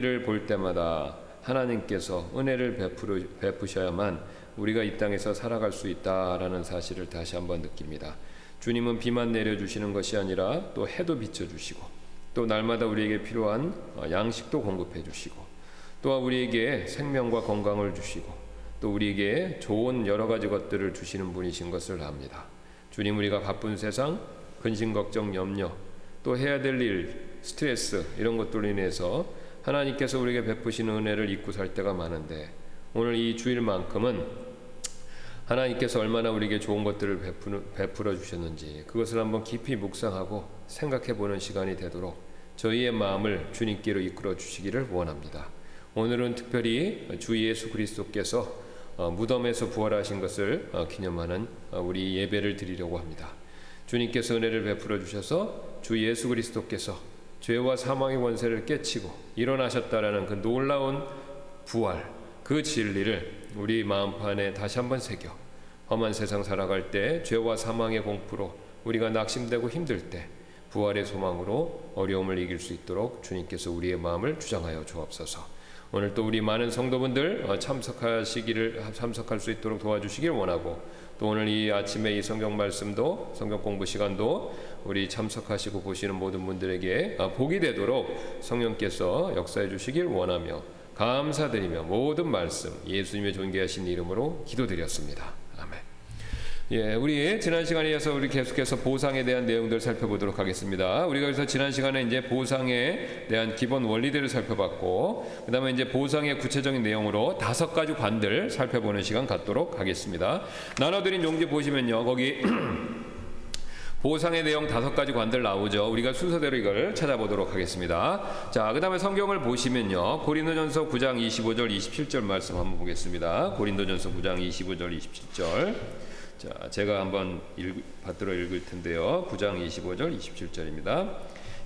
우리를 볼 때마다 하나님께서 은혜를 베풀어, 베푸셔야만 우리가 이 땅에서 살아갈 수 있다라는 사실을 다시 한번 느낍니다. 주님은 비만 내려주시는 것이 아니라 또 해도 비춰주시고 또 날마다 우리에게 필요한 어, 양식도 공급해 주시고 또한 우리에게 생명과 건강을 주시고 또 우리에게 좋은 여러 가지 것들을 주시는 분이신 것을 압니다. 주님 우리가 바쁜 세상 근심 걱정 염려 또 해야 될 일 스트레스 이런 것들로 인해서 하나님께서 우리에게 베푸시는 은혜를 잊고 살 때가 많은데 오늘 이 주일만큼은 하나님께서 얼마나 우리에게 좋은 것들을 베풀어 주셨는지 그것을 한번 깊이 묵상하고 생각해 보는 시간이 되도록 저희의 마음을 주님께로 이끌어 주시기를 원합니다. 오늘은 특별히 주 예수 그리스도께서 어, 무덤에서 부활하신 것을 어, 기념하는 어, 우리 예배를 드리려고 합니다. 주님께서 은혜를 베풀어 주셔서 주 예수 그리스도께서 죄와 사망의 원세를 깨치고 일어나셨다라는 그 놀라운 부활, 그 진리를 우리 마음판에 다시 한번 새겨 험한 세상 살아갈 때 죄와 사망의 공포로 우리가 낙심되고 힘들 때 부활의 소망으로 어려움을 이길 수 있도록 주님께서 우리의 마음을 주장하여 주옵소서. 오늘 또 우리 많은 성도분들 어, 참석하시기를 참석할 수 있도록 도와주시길 원하고 또 오늘 이 아침에 이 성경 말씀도 성경 공부 시간도 우리 참석하시고 보시는 모든 분들에게 어, 복이 되도록 성령께서 역사해 주시길 원하며 감사드리며 모든 말씀 예수님의 존귀하신 이름으로 기도드렸습니다. 예, 우리 지난 시간에 이어서 우리 계속해서 보상에 대한 내용들을 살펴보도록 하겠습니다. 우리가 그래서 지난 시간에 이제 보상에 대한 기본 원리들을 살펴봤고, 그 다음에 이제 보상의 구체적인 내용으로 다섯 가지 관들 살펴보는 시간 갖도록 하겠습니다. 나눠드린 용지 보시면요, 거기 보상의 내용 다섯 가지 관들 나오죠. 우리가 순서대로 이걸 찾아보도록 하겠습니다. 자, 그 다음에 성경을 보시면요. 고린도전서 9장 25절, 27절 말씀 한번 보겠습니다. 고린도전서 9장 25절, 27절. 자, 제가 한번 읽, 받들어 읽을 텐데요. 9장 25절 27절입니다.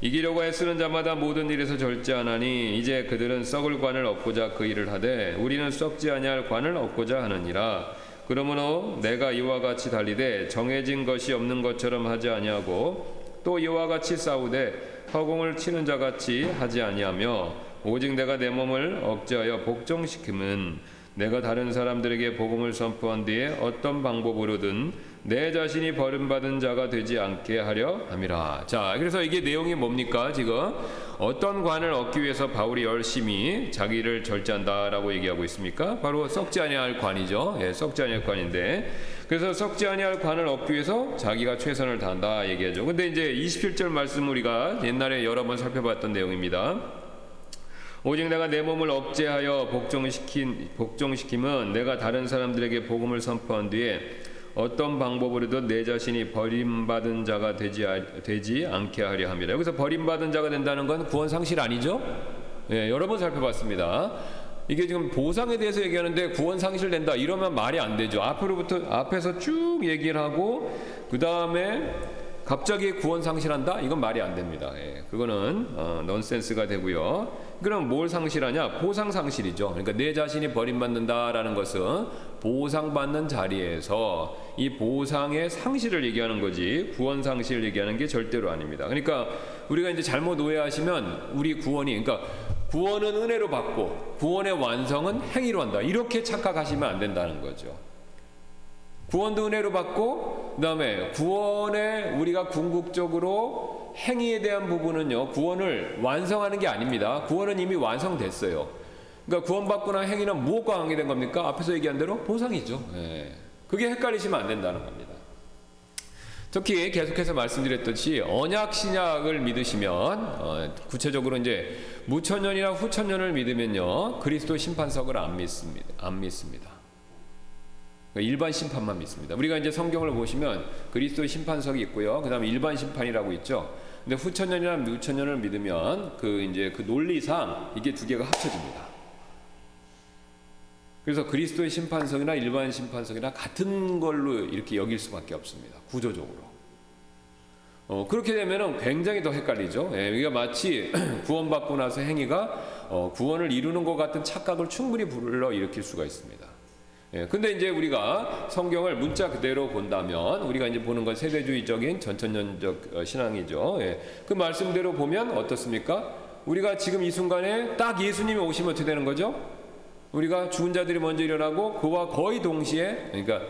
이기려고 애쓰는 자마다 모든 일에서 절제하나니 이제 그들은 썩을 관을 얻고자 그 일을 하되 우리는 썩지 아니할 관을 얻고자 하느니라. 그러므로 내가 이와 같이 달리되 정해진 것이 없는 것처럼 하지 아니하고 또 이와 같이 싸우되 허공을 치는 자 같이 하지 아니하며 오직 내가 내 몸을 억제하여 복종시키면 내가 다른 사람들에게 복음을 선포한 뒤에 어떤 방법으로든 내 자신이 버림받은 자가 되지 않게 하려 함이라. 자, 그래서 이게 내용이 뭡니까? 지금 어떤 관을 얻기 위해서 바울이 열심히 자기를 절제한다라고 얘기하고 있습니까? 바로 썩지 아니할 관이죠. 예, 썩지 아니할 관인데. 그래서 썩지 아니할 관을 얻기 위해서 자기가 최선을 다한다 얘기하죠. 근데 이제 27절 말씀 우리가 옛날에 여러 번 살펴봤던 내용입니다. 오직 내가 내 몸을 억제하여 복종시킨 복종시킴은 내가 다른 사람들에게 복음을 선포한 뒤에 어떤 방법으로든 내 자신이 버림받은 자가 되지 되지 않게 하려 합니다. 여기서 버림받은 자가 된다는 건 구원 상실 아니죠? 예, 여러 번 살펴봤습니다. 이게 지금 보상에 대해서 얘기하는데 구원 상실된다 이러면 말이 안 되죠. 앞으로부터 앞에서 쭉 얘기를 하고 그 다음에 갑자기 구원 상실한다? 이건 말이 안 됩니다. 예, 그거는 어, 넌센스가 되고요. 그럼 뭘 상실하냐? 보상 상실이죠. 그러니까 내 자신이 버림받는다라는 것은 보상받는 자리에서 이 보상의 상실을 얘기하는 거지 구원 상실을 얘기하는 게 절대로 아닙니다. 그러니까 우리가 이제 잘못 오해하시면 우리 구원이 그러니까 구원은 은혜로 받고 구원의 완성은 행위로 한다. 이렇게 착각하시면 안 된다는 거죠. 구원도 은혜로 받고 그다음에 구원에 우리가 궁극적으로 행위에 대한 부분은요 구원을 완성하는 게 아닙니다. 구원은 이미 완성됐어요. 그러니까 구원받거나 행위는 무엇과 관계된 겁니까? 앞에서 얘기한 대로 보상이죠. 예. 그게 헷갈리시면 안 된다는 겁니다. 특히 계속해서 말씀드렸듯이 언약 신약을 믿으시면 어, 구체적으로 이제 무천년이나 후천년을 믿으면요 그리스도 심판석을 안 믿습니다. 안 믿습니다. 그러니까 일반 심판만 믿습니다. 우리가 이제 성경을 보시면 그리스도의 심판석이 있고요. 그 다음에 일반 심판이라고 있죠. 근데 후천년이나 무천년을 믿으면 그 이제 그 논리상 이게 두 개가 합쳐집니다. 그래서 그리스도의 심판석이나 일반 심판석이나 같은 걸로 이렇게 여길 수밖에 없습니다. 구조적으로. 어, 그렇게 되면 굉장히 더 헷갈리죠. 예, 우리가 마치 구원받고 나서 행위가 어, 구원을 이루는 것 같은 착각을 충분히 불러 일으킬 수가 있습니다. 예, 근데 이제 우리가 성경을 문자 그대로 본다면 우리가 이제 보는 건 세대주의적인 전천년적 어, 신앙이죠. 예, 그 말씀대로 보면 어떻습니까? 우리가 지금 이 순간에 딱 예수님이 오시면 어떻게 되는 거죠? 우리가 죽은 자들이 먼저 일어나고 그와 거의 동시에 그러니까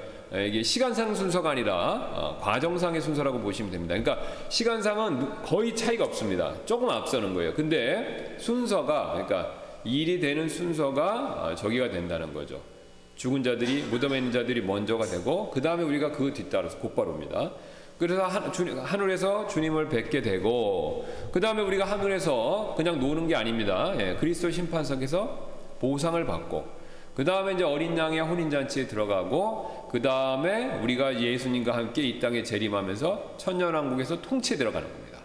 이게 시간상 순서가 아니라 어, 과정상의 순서라고 보시면 됩니다. 그러니까 시간상은 거의 차이가 없습니다. 조금 앞서는 거예요. 근데 순서가 그러니까 일이 되는 순서가 어, 저기가 된다는 거죠. 죽은 자들이 무덤에 있는 자들이 먼저가 되고 그 다음에 우리가 그 뒤따라서 곧바로입니다. 그래서 하늘에서 주님을 뵙게 되고 그 다음에 우리가 하늘에서 그냥 노는 게 아닙니다. 예, 그리스도 심판석에서 보상을 받고 그 다음에 이제 어린 양의 혼인 잔치에 들어가고 그 다음에 우리가 예수님과 함께 이 땅에 재림하면서 천년왕국에서 통치에 들어가는 겁니다.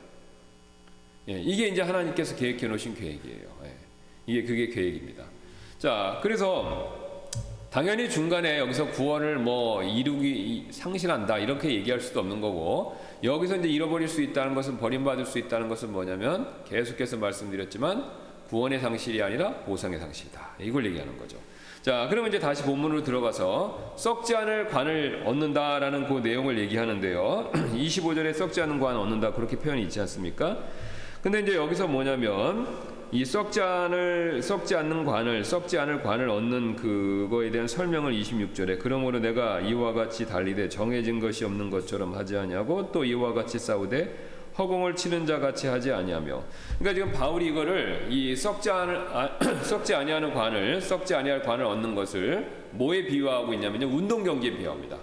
예, 이게 이제 하나님께서 계획해 놓으신 계획이에요. 예, 이게 그게 계획입니다. 자, 그래서 당연히 중간에 여기서 구원을 뭐 이루기 상실한다 이렇게 얘기할 수도 없는 거고 여기서 이제 잃어버릴 수 있다는 것은 버림받을 수 있다는 것은 뭐냐면 계속해서 말씀드렸지만 구원의 상실이 아니라 보상의 상실이다 이걸 얘기하는 거죠. 자 그러면 이제 다시 본문으로 들어가서 썩지 않을 관을 얻는다라는 그 내용을 얘기하는데요. 25절에 썩지 않은 관 얻는다 그렇게 표현이 있지 않습니까? 근데 이제 여기서 뭐냐면 이 썩지 않을 썩지 않는 관을 썩지 않을 관을 얻는 그거에 대한 설명을 26절에 그러므로 내가 이와 같이 달리되 정해진 것이 없는 것처럼 하지 아니하고 또 이와 같이 싸우되 허공을 치는 자 같이 하지 아니하며 그러니까 지금 바울이 이거를 이 썩지 않을 아, 썩지 아니하는 관을 썩지 아니할 관을 얻는 것을 뭐에 비유하고 있냐면요 운동 경기에 비유합니다.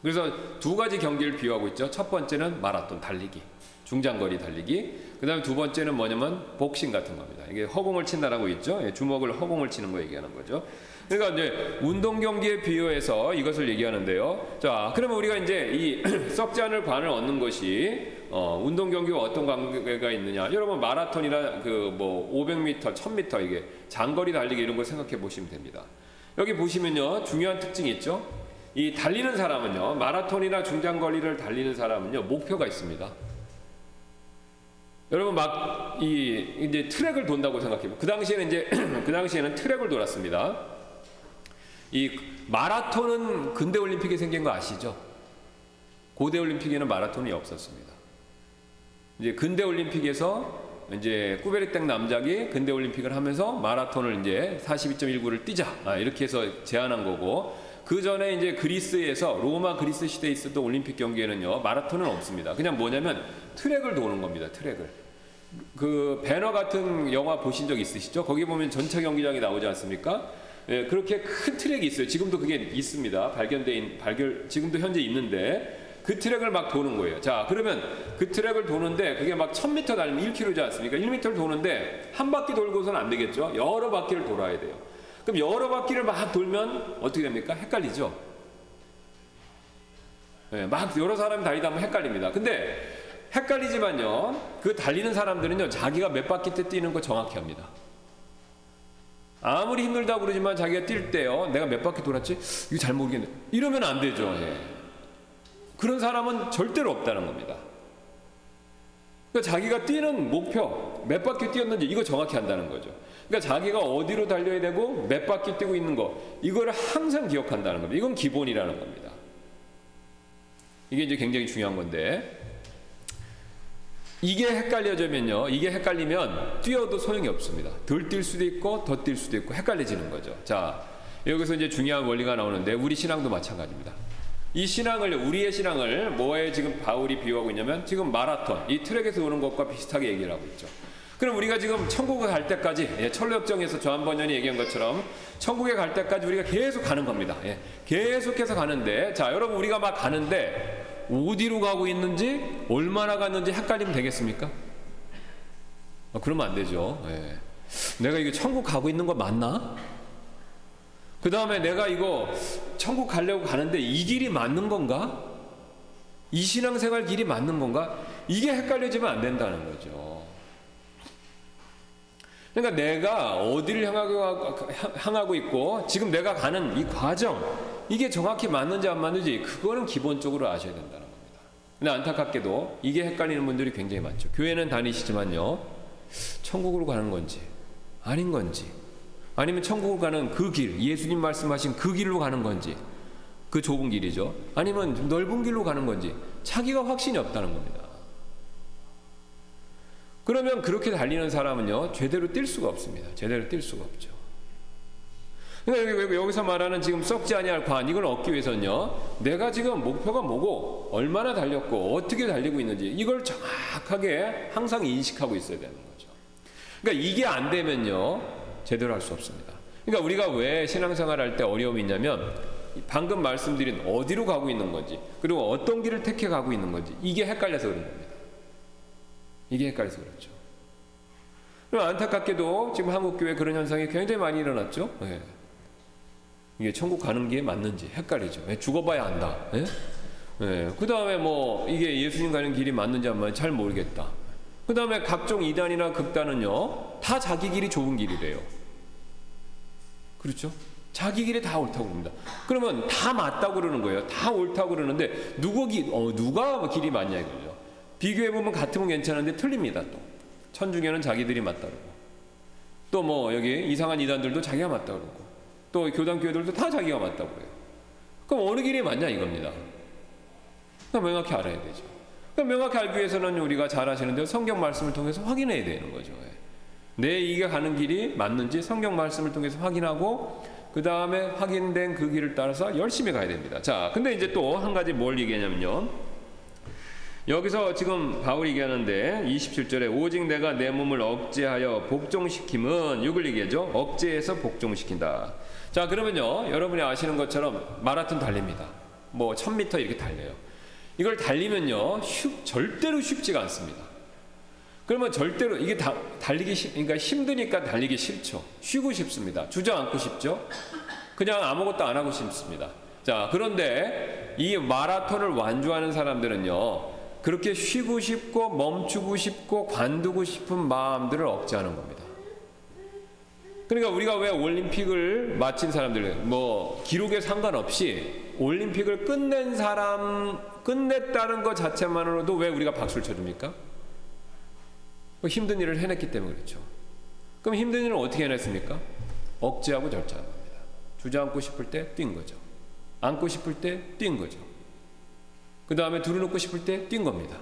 그래서 두 가지 경기를 비유하고 있죠. 첫 번째는 마라톤 달리기. 중장거리 달리기. 그 다음에 두 번째는 뭐냐면 복싱 같은 겁니다. 이게 허공을 친다라고 있죠. 예, 주먹을 허공을 치는 거 얘기하는 거죠. 그러니까 이제 운동 경기에 비유해서 이것을 얘기하는데요. 자, 그러면 우리가 이제 이 썩지 않을 관을 얻는 것이 어, 운동 경기와 어떤 관계가 있느냐? 여러분 마라톤이나 그 뭐 500m, 1000m 이게 장거리 달리기 이런 걸 생각해 보시면 됩니다. 여기 보시면요 중요한 특징이 있죠. 이 달리는 사람은요 마라톤이나 중장거리를 달리는 사람은요 목표가 있습니다. 여러분 막 이 이제 트랙을 돈다고 생각해요. 그 당시에는 이제 그 당시에는 트랙을 돌았습니다. 이 마라톤은 근대 올림픽에 생긴 거 아시죠? 고대 올림픽에는 마라톤이 없었습니다. 이제 근대 올림픽에서 이제 꾸베르땡 남작이 근대 올림픽을 하면서 마라톤을 이제 42.19를 뛰자 아, 이렇게 해서 제안한 거고 그 전에 이제 그리스에서 로마 그리스 시대에 있었던 올림픽 경기에는요 마라톤은 없습니다. 그냥 뭐냐면 트랙을 도는 겁니다. 트랙을. 그 배너 같은 영화 보신 적 있으시죠? 거기 보면 전차 경기장이 나오지 않습니까? 예, 그렇게 큰 트랙이 있어요. 지금도 그게 있습니다. 발견된 발견 지금도 현재 있는데 그 트랙을 막 도는 거예요. 자, 그러면 그 트랙을 도는데 그게 막 1000m 달리면 1km지 않습니까? 1m를 도는데 한 바퀴 돌고서는 안 되겠죠. 여러 바퀴를 돌아야 돼요. 그럼 여러 바퀴를 막 돌면 어떻게 됩니까? 헷갈리죠. 예, 막 여러 사람이 달리다 보면 헷갈립니다. 근데 헷갈리지만요. 그 달리는 사람들은요. 자기가 몇 바퀴 때 뛰는 거 정확히 합니다. 아무리 힘들다 그러지만 자기가 뛸 때요. 내가 몇 바퀴 돌았지? 이거 잘 모르겠네. 이러면 안 되죠. 예. 그런 사람은 절대로 없다는 겁니다. 그러니까 자기가 뛰는 목표, 몇 바퀴 뛰었는지 이거 정확히 한다는 거죠. 그러니까 자기가 어디로 달려야 되고 몇 바퀴 뛰고 있는 거, 이거를 항상 기억한다는 겁니다. 이건 기본이라는 겁니다. 이게 이제 굉장히 중요한 건데, 이게 헷갈려지면요. 이게 헷갈리면 뛰어도 소용이 없습니다. 덜 뛸 수도 있고 더 뛸 수도 있고 헷갈려지는 거죠. 자, 여기서 이제 중요한 원리가 나오는데 우리 신앙도 마찬가지입니다. 이 신앙을 우리의 신앙을 뭐에 지금 바울이 비유하고 있냐면 지금 마라톤 이 트랙에서 오는 것과 비슷하게 얘기를 하고 있죠. 그럼 우리가 지금 천국에 갈 때까지 예, 철로역정에서 조한번연이 얘기한 것처럼 천국에 갈 때까지 우리가 계속 가는 겁니다. 예, 계속해서 가는데 자 여러분 우리가 막 가는데 어디로 가고 있는지 얼마나 갔는지 헷갈리면 되겠습니까? 아, 그러면 안 되죠. 예. 내가 이거 천국 가고 있는 거 맞나? 그 다음에 내가 이거 천국 가려고 가는데 이 길이 맞는 건가? 이 신앙생활 길이 맞는 건가? 이게 헷갈려지면 안 된다는 거죠. 그러니까 내가 어디를 향하고, 있고 지금 내가 가는 이 과정 이게 정확히 맞는지 안 맞는지 그거는 기본적으로 아셔야 겁니다. 근데 안타깝게도 이게 헷갈리는 분들이 굉장히 많죠. 교회는 다니시지만요. 천국으로 가는 건지 아닌 건지 아니면 천국으로 가는 그 길, 예수님 말씀하신 그 길로 가는 건지 그 좁은 길이죠. 아니면 넓은 길로 가는 건지 자기가 확신이 없다는 겁니다. 그러면 그렇게 달리는 사람은요, 제대로 뛸 수가 없습니다. 제대로 뛸 수가 없죠. 그러니까 여기서 말하는 지금 썩지 아니할 관 이걸 얻기 위해서는요, 내가 지금 목표가 뭐고 얼마나 달렸고 어떻게 달리고 있는지 이걸 정확하게 항상 인식하고 있어야 되는 거죠. 그러니까 이게 안 되면요, 제대로 할 수 없습니다. 그러니까 우리가 왜 신앙생활 할 때 어려움이 있냐면 방금 말씀드린 어디로 가고 있는 건지 그리고 어떤 길을 택해 가고 있는 건지 이게 헷갈려서 그런 겁니다. 이게 헷갈려서 그렇죠. 그럼 안타깝게도 지금 한국 교회 그런 현상이 굉장히 많이 일어났죠. 네. 이게 천국 가는 게 맞는지 헷갈리죠. 네, 죽어봐야 안다. 네? 네. 그 다음에 뭐 이게 예수님 가는 길이 맞는지 안 맞는지 잘 모르겠다. 그 다음에 각종 이단이나 극단은요 다 자기 길이 좋은 길이래요. 그렇죠? 자기 길이 다 옳다고 그럽니다. 그러면 다 맞다고 그러는 거예요. 다 옳다고 그러는데 누구 기, 어, 누가 길이 맞냐 이거죠. 비교해 보면 같으면 괜찮은데 틀립니다. 또 천중에는 자기들이 맞다 그러고 또 뭐 여기 이상한 이단들도 자기가 맞다 그러고 또 교단 교회들도 다 자기가 맞다고 그래요. 그럼 어느 길이 맞냐 이겁니다. 그럼 명확히 알아야 되죠. 그럼 명확히 알기 위해서는 우리가 잘 아시는데 성경 말씀을 통해서 확인해야 되는 거죠. 내 이게 가는 길이 맞는지 성경 말씀을 통해서 확인하고 그 다음에 확인된 그 길을 따라서 열심히 가야 됩니다. 자, 근데 이제 또 한 가지 뭘 얘기하냐면요. 여기서 지금 바울이 얘기하는데 27절에 오직 내가 내 몸을 억제하여 복종시킴은 6을 얘기하죠. 억제해서 복종시킨다. 자, 그러면요. 여러분이 아시는 것처럼 마라톤 달립니다. 뭐 1000m 이렇게 달려요. 이걸 달리면요. 쉽, 절대로 쉽지가 않습니다. 그러면 절대로 이게 다, 달리기 쉽, 그러니까 힘드니까 달리기 싫죠. 쉬고 싶습니다. 주저앉고 싶죠. 그냥 아무것도 안 하고 싶습니다. 자, 그런데 이 마라톤을 완주하는 사람들은요. 그렇게 쉬고 싶고 멈추고 싶고 관두고 싶은 마음들을 억제하는 겁니다. 그러니까 우리가 왜 올림픽을 마친 사람들, 뭐 기록에 상관없이 올림픽을 끝낸 사람, 끝냈다는 것 자체만으로도 왜 우리가 박수를 쳐줍니까? 뭐 힘든 일을 해냈기 때문에 그렇죠. 그럼 힘든 일은 어떻게 해냈습니까? 억제하고 절제하는 겁니다. 주저앉고 싶을 때 뛴 거죠. 앉고 싶을 때 뛴 거죠. 그 다음에 두루눕고 싶을 때 뛴 겁니다.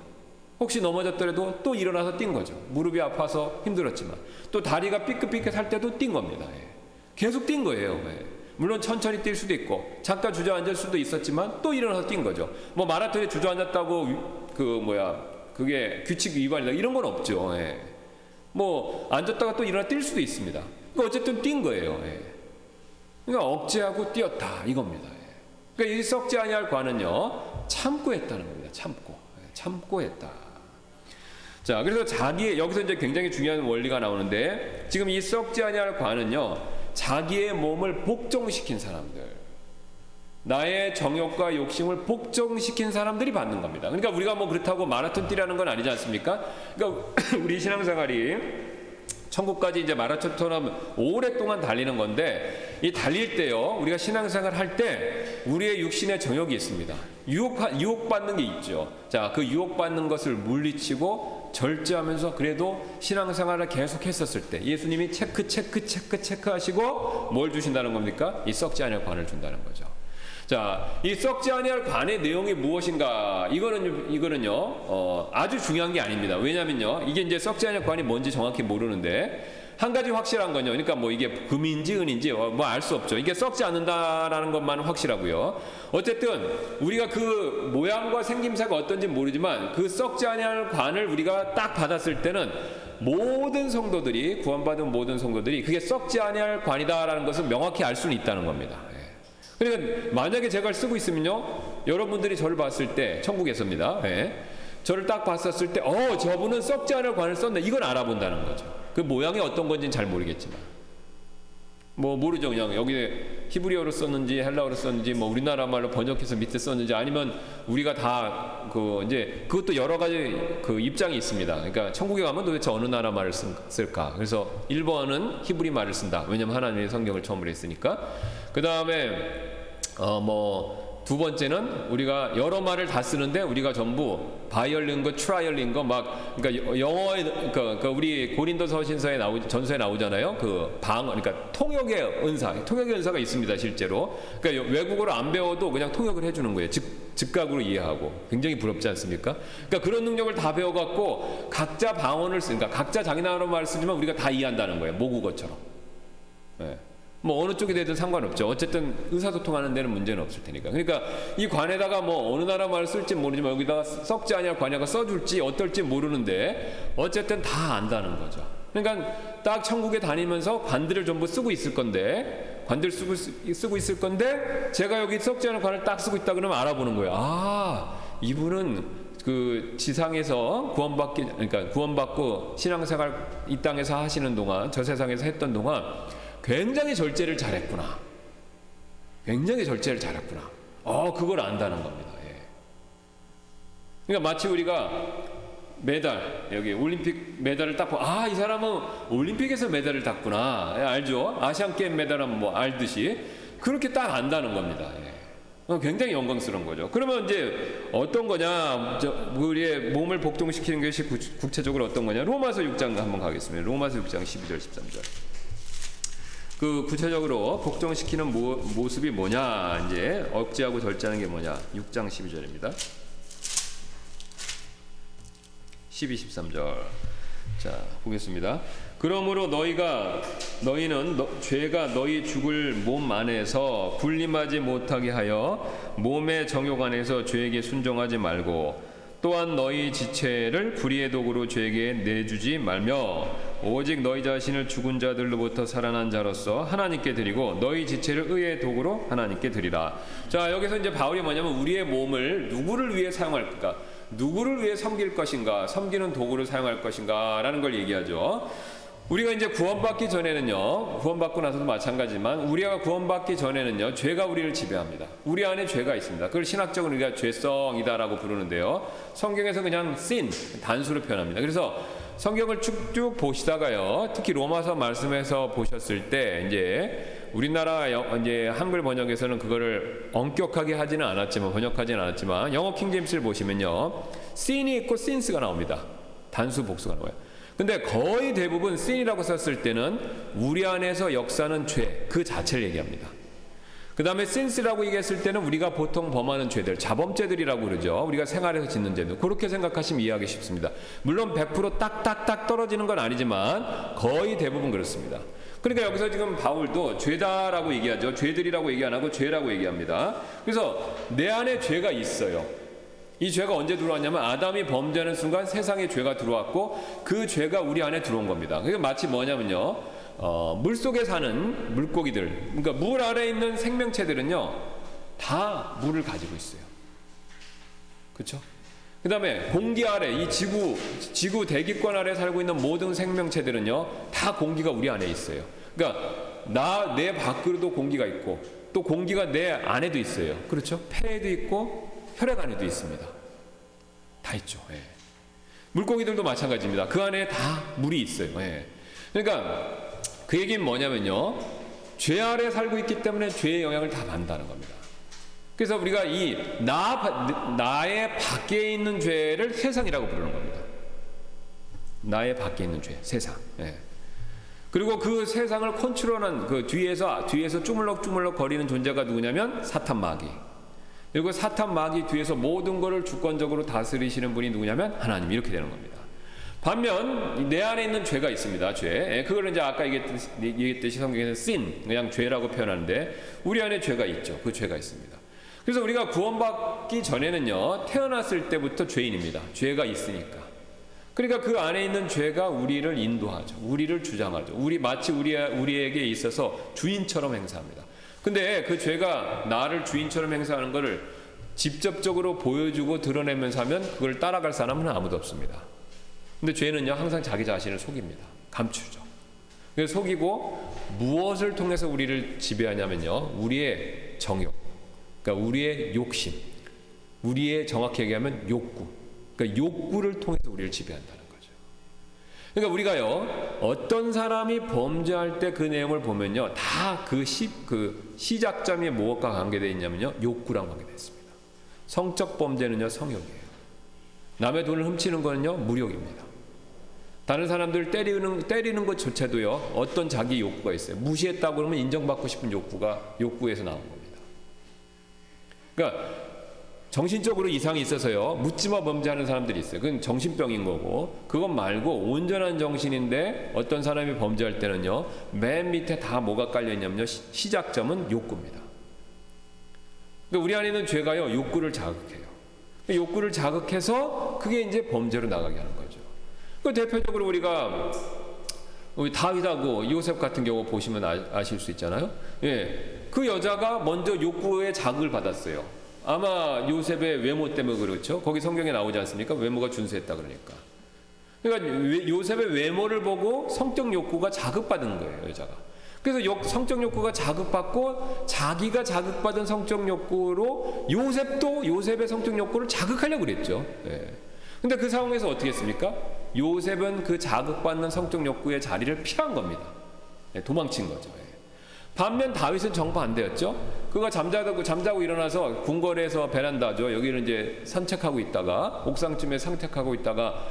혹시 넘어졌더라도 또 일어나서 뛴 거죠. 무릎이 아파서 힘들었지만 또 다리가 삐끗삐끗할 때도 뛴 겁니다. 예. 계속 뛴 거예요. 예. 물론 천천히 뛸 수도 있고 잠깐 주저앉을 수도 있었지만 또 일어나서 뛴 거죠. 뭐 마라톤에 주저앉았다고 그 뭐야 그게 규칙 위반이다 이런 건 없죠. 예. 뭐 앉았다가 또 일어나 뛸 수도 있습니다. 그러니까 어쨌든 뛴 거예요. 예. 그러니까 억제하고 뛰었다 이겁니다. 예. 그러니까 이 썩지 아니할 관은요 참고 했다는 겁니다. 참고 예. 참고 했다. 자 그래서 자기의 여기서 이제 굉장히 중요한 원리가 나오는데 지금 이 썩지 아니할 관은요 자기의 몸을 복종시킨 사람들 나의 정욕과 욕심을 복종시킨 사람들이 받는 겁니다. 그러니까 우리가 뭐 그렇다고 마라톤 뛰라는 건 아니지 않습니까? 그러니까 우리 신앙생활이 천국까지 이제 마라톤처럼 오랫동안 달리는 건데 이 달릴 때요 우리가 신앙생활 할 때 우리의 육신의 정욕이 있습니다. 유혹 유혹 받는 게 있죠. 자 그 유혹 받는 것을 물리치고 절제하면서 그래도 신앙생활을 계속했었을 때 예수님이 체크 체크 체크 체크하시고 뭘 주신다는 겁니까? 이 썩지 않을 관을 준다는 거죠. 자, 이 썩지 아니할 관의 내용이 무엇인가? 이거는 이거는요, 어, 아주 중요한 게 아닙니다. 왜냐면요, 이게 이제 썩지 아니할 관이 뭔지 정확히 모르는데 한 가지 확실한 건요. 그러니까 뭐 이게 금인지 은인지 뭐 알 수 없죠. 이게 썩지 않는다라는 것만 확실하고요. 어쨌든 우리가 그 모양과 생김새가 어떤지 모르지만 그 썩지 아니할 관을 우리가 딱 받았을 때는 모든 성도들이 구원받은 모든 성도들이 그게 썩지 아니할 관이다라는 것을 명확히 알 수는 있다는 겁니다. 그러니까 만약에 제가 쓰고 있으면요, 여러분들이 저를 봤을 때 천국에서입니다. 예. 저를 딱 봤었을 때, 어, 저분은 썩지 않을 관을 썼네. 이건 알아본다는 거죠. 그 모양이 어떤 건지는 잘 모르겠지만. 뭐 모르죠 그냥 여기 히브리어로 썼는지 헬라어로 썼는지 뭐 우리나라 말로 번역해서 밑에 썼는지 아니면 우리가 다 그 이제 그것도 여러 가지 그 입장이 있습니다. 그러니까 천국에 가면 도대체 어느 나라 말을 쓸까? 그래서 1번은 히브리 말을 쓴다. 왜냐면 하나님의 성경을 처음으로 했으니까. 그 다음에 어뭐 두 번째는 우리가 여러 말을 다 쓰는데 우리가 전부 bilingual, trilingual 막 그러니까 영어에 그러니까, 그러니까 우리 고린도서 신서에 나오 전서에 나오잖아요. 그 방 그러니까 통역의 은사, 통역의 은사가 있습니다 실제로. 그러니까 외국어를 안 배워도 그냥 통역을 해 주는 거예요. 즉 즉각으로 이해하고 굉장히 부럽지 않습니까? 그러니까 그런 능력을 다 배워 갖고 각자 방언을 쓰니까 그러니까 각자 자기 나라로 말을 쓰지만 우리가 다 이해한다는 거예요. 모국어처럼. 예. 뭐 어느 쪽이 되든 상관없죠. 어쨌든 의사소통하는 데는 문제는 없을 테니까. 그러니까 이 관에다가 뭐 어느 나라 말을 쓸지 모르지만 여기다가 썩지 아니할 관야가 써줄지 어떨지 모르는데 어쨌든 다 안다는 거죠. 그러니까 딱 천국에 다니면서 관들을 전부 쓰고 있을 건데 관들 쓰고, 쓰고 있을 건데 제가 여기 썩지 않은 관을 딱 쓰고 있다 그러면 알아보는 거예요. 아 이분은 그 지상에서 구원받기 그러니까 구원받고 신앙생활 이 땅에서 하시는 동안 저 세상에서 했던 동안 굉장히 절제를 잘했구나. 굉장히 절제를 잘했구나. 어, 그걸 안다는 겁니다. 예. 그러니까 마치 우리가 메달 여기 올림픽 메달을 딱 보고 아 이 사람은 올림픽에서 메달을 땄구나 예, 알죠 아시안 게임 메달은 뭐 알듯이 그렇게 딱 안다는 겁니다 예. 어, 굉장히 영광스러운 거죠 그러면 이제 어떤 거냐 저, 우리의 몸을 복동시키는 것이 구, 구체적으로 어떤 거냐 로마서 6장 한번 가겠습니다 로마서 6장 12절 13절 그 구체적으로 복종시키는 모, 모습이 뭐냐 이제 억제하고 절제하는 게 뭐냐. 6장 12절입니다. 12, 13절. 자 보겠습니다. 그러므로 너희가 너희는 너, 죄가 너희 죽을 몸 안에서 분림하지 못하게 하여 몸의 정욕 안에서 죄에게 순종하지 말고 또한 너희 지체를 불의의 도구로 죄에게 내주지 말며 오직 너희 자신을 죽은 자들로부터 살아난 자로서 하나님께 드리고 너희 지체를 의의 도구로 하나님께 드리라. 자 여기서 이제 바울이 뭐냐면 우리의 몸을 누구를 위해 사용할까? 누구를 위해 섬길 것인가? 섬기는 도구를 사용할 것인가 라는 걸 얘기하죠. 우리가 이제 구원받기 전에는요, 구원받고 나서도 마찬가지지만 우리가 구원받기 전에는요, 죄가 우리를 지배합니다. 우리 안에 죄가 있습니다. 그걸 신학적으로 우리가 죄성이다라고 부르는데요. 성경에서 그냥 sin 단수로 표현합니다. 그래서 성경을 쭉쭉 보시다가요, 특히 로마서 말씀에서 보셨을 때 이제 우리나라 이제 한글 번역에서는 그거를 엄격하게 하지는 않았지만 번역하지는 않았지만 영어 킹제임스를 보시면요, sin이 있고 sins가 나옵니다. 단수 복수가 나와요. 근데 거의 대부분 sin이라고 썼을 때는 우리 안에서 역사는 죄 그 자체를 얘기합니다. 그 다음에 sins라고 얘기했을 때는 우리가 보통 범하는 죄들, 자범죄들이라고 그러죠. 우리가 생활에서 짓는 죄들. 그렇게 생각하시면 이해하기 쉽습니다. 물론 100% 딱딱딱 떨어지는 건 아니지만 거의 대부분 그렇습니다. 그러니까 여기서 지금 바울도 죄다라고 얘기하죠. 죄들이라고 얘기 안 하고 죄라고 얘기합니다. 그래서 내 안에 죄가 있어요. 이 죄가 언제 들어왔냐면 아담이 범죄하는 순간 세상에 죄가 들어왔고 그 죄가 우리 안에 들어온 겁니다. 그게 마치 뭐냐면요. 어, 물 속에 사는 물고기들, 그러니까 물 아래 있는 생명체들은요, 다 물을 가지고 있어요. 그렇죠? 그 다음에 공기 아래, 이 지구, 지구 대기권 아래 살고 있는 모든 생명체들은요, 다 공기가 우리 안에 있어요. 그러니까 나, 내 밖으로도 공기가 있고, 또 공기가 내 안에도 있어요. 그렇죠? 폐에도 있고, 혈액 안에도 있습니다. 다 있죠. 예. 물고기들도 마찬가지입니다. 그 안에 다 물이 있어요. 예. 그러니까 그 얘기는 뭐냐면요. 죄 아래 살고 있기 때문에 죄의 영향을 다 받는다는 겁니다. 그래서 우리가 이 나, 나의 밖에 있는 죄를 세상이라고 부르는 겁니다. 나의 밖에 있는 죄, 세상. 예. 그리고 그 세상을 컨트롤하는 그 뒤에서 뒤에서 주물럭주물럭 거리는 존재가 누구냐면 사탄 마귀. 그리고 사탄 마귀 뒤에서 모든 것을 주권적으로 다스리시는 분이 누구냐면 하나님 이렇게 되는 겁니다. 반면 내 안에 있는 죄가 있습니다. 죄. 예, 그걸 이제 아까 얘기했듯이 성경에서 sin 그냥 죄라고 표현하는데 우리 안에 죄가 있죠. 그 죄가 있습니다. 그래서 우리가 구원받기 전에는요 태어났을 때부터 죄인입니다. 죄가 있으니까. 그러니까 그 안에 있는 죄가 우리를 인도하죠. 우리를 주장하죠. 우리 마치 우리 우리에게 있어서 주인처럼 행사합니다. 근데 그 죄가 나를 주인처럼 행사하는 것을 직접적으로 보여주고 드러내면서 하면 그걸 따라갈 사람은 아무도 없습니다. 근데 죄는요, 항상 자기 자신을 속입니다. 감추죠. 그래서 속이고 무엇을 통해서 우리를 지배하냐면요, 우리의 정욕, 그러니까 우리의 욕심, 우리의 정확히 얘기하면 욕구, 그러니까 욕구를 통해서 우리를 지배한다. 그러니까 우리가요 어떤 사람이 범죄할 때 그 내용을 보면요 다그 시, 그 시작점이 무엇과 관계되어 있냐면요 욕구랑 관계되어 있습니다. 성적 범죄는요 성욕이에요. 남의 돈을 훔치는 거는요 무력입니다. 다른 사람들 때리는 때리는 것조차도요 어떤 자기 욕구가 있어요. 무시했다고 그러면 인정받고 싶은 욕구가 욕구에서 나온 겁니다. 그러니까 정신적으로 이상이 있어서요. 묻지마 범죄하는 사람들이 있어요. 그건 정신병인 거고 그건 말고 온전한 정신인데 어떤 사람이 범죄할 때는요. 맨 밑에 다 뭐가 깔려 있냐면요. 시- 시작점은 욕구입니다. 그러니까 우리 안에 있는 죄가요. 욕구를 자극해요. 그 욕구를 자극해서 그게 이제 범죄로 나가게 하는 거죠. 그 대표적으로 우리가 우리 다윗하고 요셉 같은 경우 보시면 아, 아실 수 있잖아요. 예, 그 여자가 먼저 욕구에 자극을 받았어요. 아마 요셉의 외모 때문에 그렇죠. 거기 성경에 나오지 않습니까? 외모가 준수했다 그러니까. 그러니까 외- 요셉의 외모를 보고 성적 욕구가 자극받은 거예요, 여자가. 그래서 욕- 성적 욕구가 자극받고 자기가 자극받은 성적 욕구로 요셉도 요셉의 성적 욕구를 자극하려고 그랬죠. 예. 근데 그 상황에서 어떻게 했습니까? 요셉은 그 자극받는 성적 욕구의 자리를 피한 겁니다. 예, 도망친 거죠. 예. 반면 다윗은 정반대였죠. 그가 잠자고 잠자고 일어나서 궁궐에서 베란다죠. 여기는 이제 산책하고 있다가 옥상쯤에 산책하고 있다가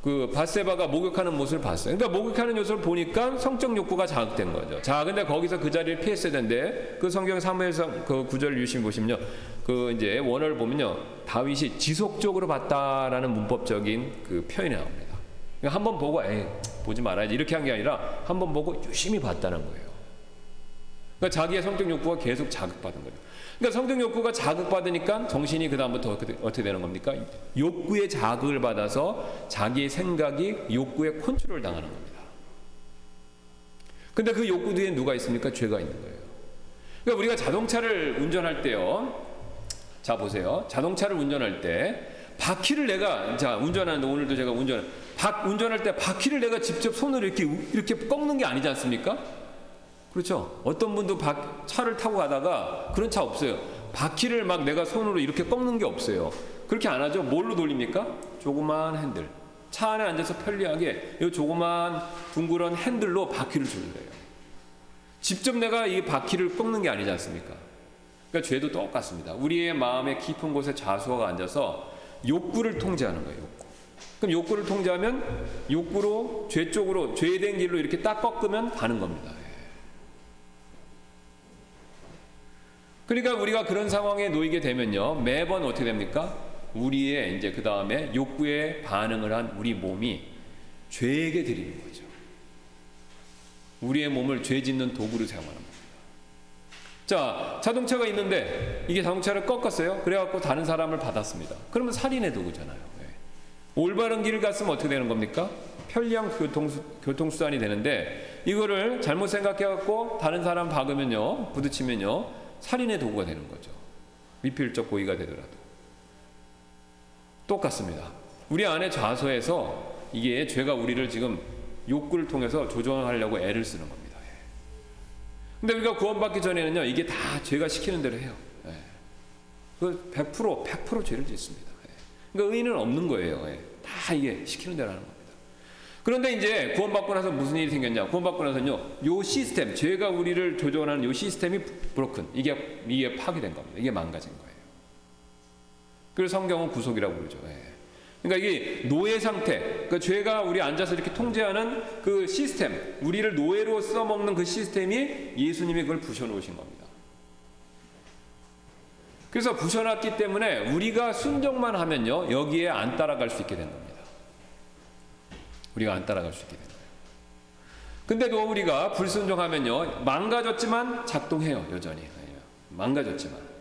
그 바세바가 목욕하는 모습을 봤어요. 그러니까 목욕하는 모습을 보니까 성적 욕구가 자극된 거죠. 자, 근데 거기서 그 자리를 피했어야 되는데 그 성경 사무엘상 그 구절 유심 보시면요. 그 이제 원어를 보면요. 다윗이 지속적으로 봤다라는 문법적인 그 표현이 나옵니다. 그러니까 한번 보고 에이 보지 말아야지 이렇게 한 게 아니라 한 번 보고 유심히 봤다는 거예요. 그러니까 자기의 성적 욕구가 계속 자극받은 거죠. 그러니까 성적 욕구가 자극받으니까 정신이 그 다음부터 어떻게, 어떻게 되는 겁니까? 욕구의 자극을 받아서 자기의 생각이 욕구에 컨트롤 당하는 겁니다. 근데 그 욕구 뒤에 누가 있습니까? 죄가 있는 거예요. 그러니까 우리가 자동차를 운전할 때요. 자 보세요. 자동차를 운전할 때 바퀴를 내가 자 운전하는데 오늘도 제가 운전 바, 운전할 때 바퀴를 내가 직접 손으로 이렇게 이렇게 꺾는 게 아니지 않습니까? 그렇죠. 어떤 분도 바, 차를 타고 가다가 그런 차 없어요. 바퀴를 막 내가 손으로 이렇게 꺾는 게 없어요. 그렇게 안 하죠. 뭘로 돌립니까? 조그만 핸들. 차 안에 앉아서 편리하게 이 조그만 둥그런 핸들로 바퀴를 조절해요. 직접 내가 이 바퀴를 꺾는 게 아니지 않습니까? 그러니까 죄도 똑같습니다. 우리의 마음의 깊은 곳에 자수가 앉아서 욕구를 통제하는 거예요. 욕구. 그럼 욕구를 통제하면 욕구로 죄 쪽으로 죄된 길로 이렇게 딱 꺾으면 가는 겁니다. 그러니까 우리가 그런 상황에 놓이게 되면요 매번 어떻게 됩니까? 우리의 이제 그 다음에 욕구에 반응을 한 우리 몸이 죄에게 드리는 거죠. 우리의 몸을 죄 짓는 도구로 사용하는 겁니다. 자, 자동차가 있는데 이게 자동차를 꺾었어요. 그래갖고 다른 사람을 받았습니다. 그러면 살인의 도구잖아요. 네. 올바른 길을 갔으면 어떻게 되는 겁니까? 편리한 교통수, 교통수단이 되는데 이거를 잘못 생각해갖고 다른 사람 박으면요, 부딪히면요, 살인의 도구가 되는 거죠. 미필적 고의가 되더라도. 똑같습니다. 우리 안에 좌소해서 이게 죄가 우리를 지금 욕구를 통해서 조정하려고 애를 쓰는 겁니다. 예. 근데 우리가 구원받기 전에는요, 이게 다 죄가 시키는 대로 해요. 예. 그 100%, 100% 죄를 짓습니다. 예. 그러니까 의인은 없는 거예요. 예. 다 이게 시키는 대로 하는 겁니다. 그런데 이제 구원받고 나서 무슨 일이 생겼냐? 구원받고 나서는요, 요 시스템, 죄가 우리를 조종하는 요 시스템이 브로큰. 이게, 이게 파괴된 겁니다. 이게 망가진 거예요. 그래서 성경은 구속이라고 부르죠. 예. 그러니까 이게 노예 상태, 그러니까 죄가 우리 앉아서 이렇게 통제하는 그 시스템, 우리를 노예로 써먹는 그 시스템이 예수님이 그걸 부셔놓으신 겁니다. 그래서 부셔놨기 때문에 우리가 순종만 하면요, 여기에 안 따라갈 수 있게 된 겁니다. 우리가 안 따라갈 수 있게 된 거예요. 근데도 우리가 불순종하면요, 망가졌지만 작동해요, 여전히. 망가졌지만.